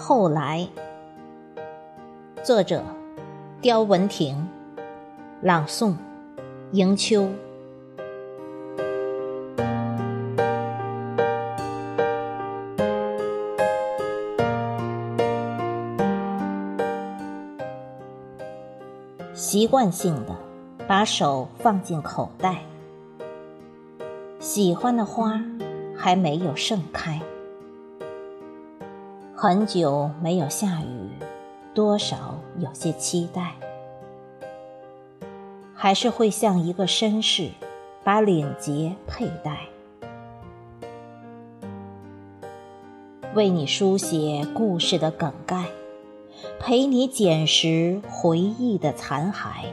后来。作者：刁文婷，朗诵：迎秋。习惯性的把手放进口袋，喜欢的花还没有盛开，很久没有下雨，多少有些期待，还是会像一个绅士，把领结佩戴，为你书写故事的梗概。陪你捡拾回忆的残骸，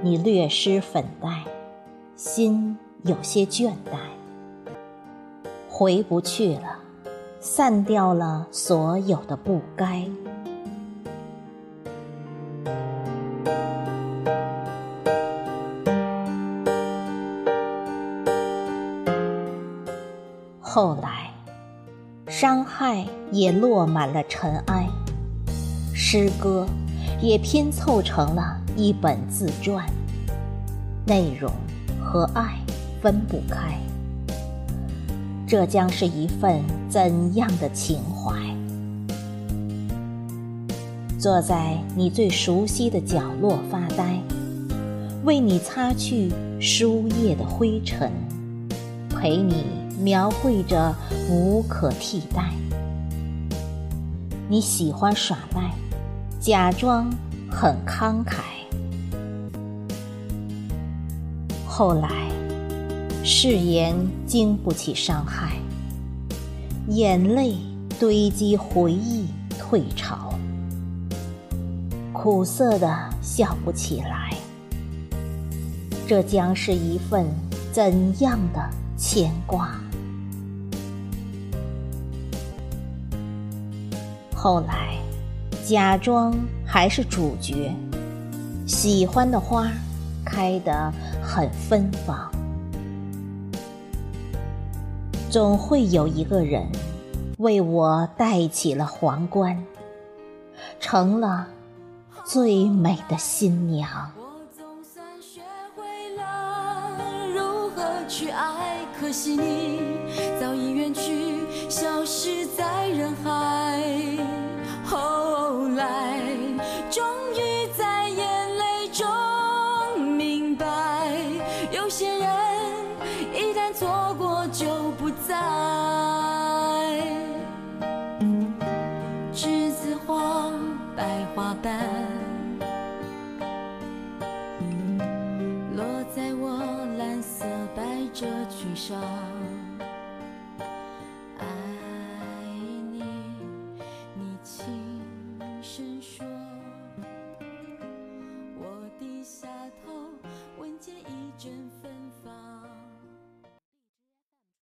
你略施粉黛，心有些倦怠，回不去了，散掉了所有的不该。后来，伤害也落满了尘埃。诗歌也拼凑成了一本自传，内容和爱分不开。这将是一份怎样的情怀？坐在你最熟悉的角落发呆，为你擦去书页的灰尘，陪你描绘着无可替代。你喜欢耍赖。假装很慷慨，后来誓言经不起伤害，眼泪堆积回忆退潮，苦涩的笑不起来。这将是一份怎样的牵挂？后来。假装还是主角，喜欢的花开得很芬芳，总会有一个人为我戴起了皇冠，成了最美的新娘。我总算学会了如何去爱，可惜你早已远去，消失在人海。后来终于在眼泪中明白，有些人一旦错过就在我蓝色百褶裙上。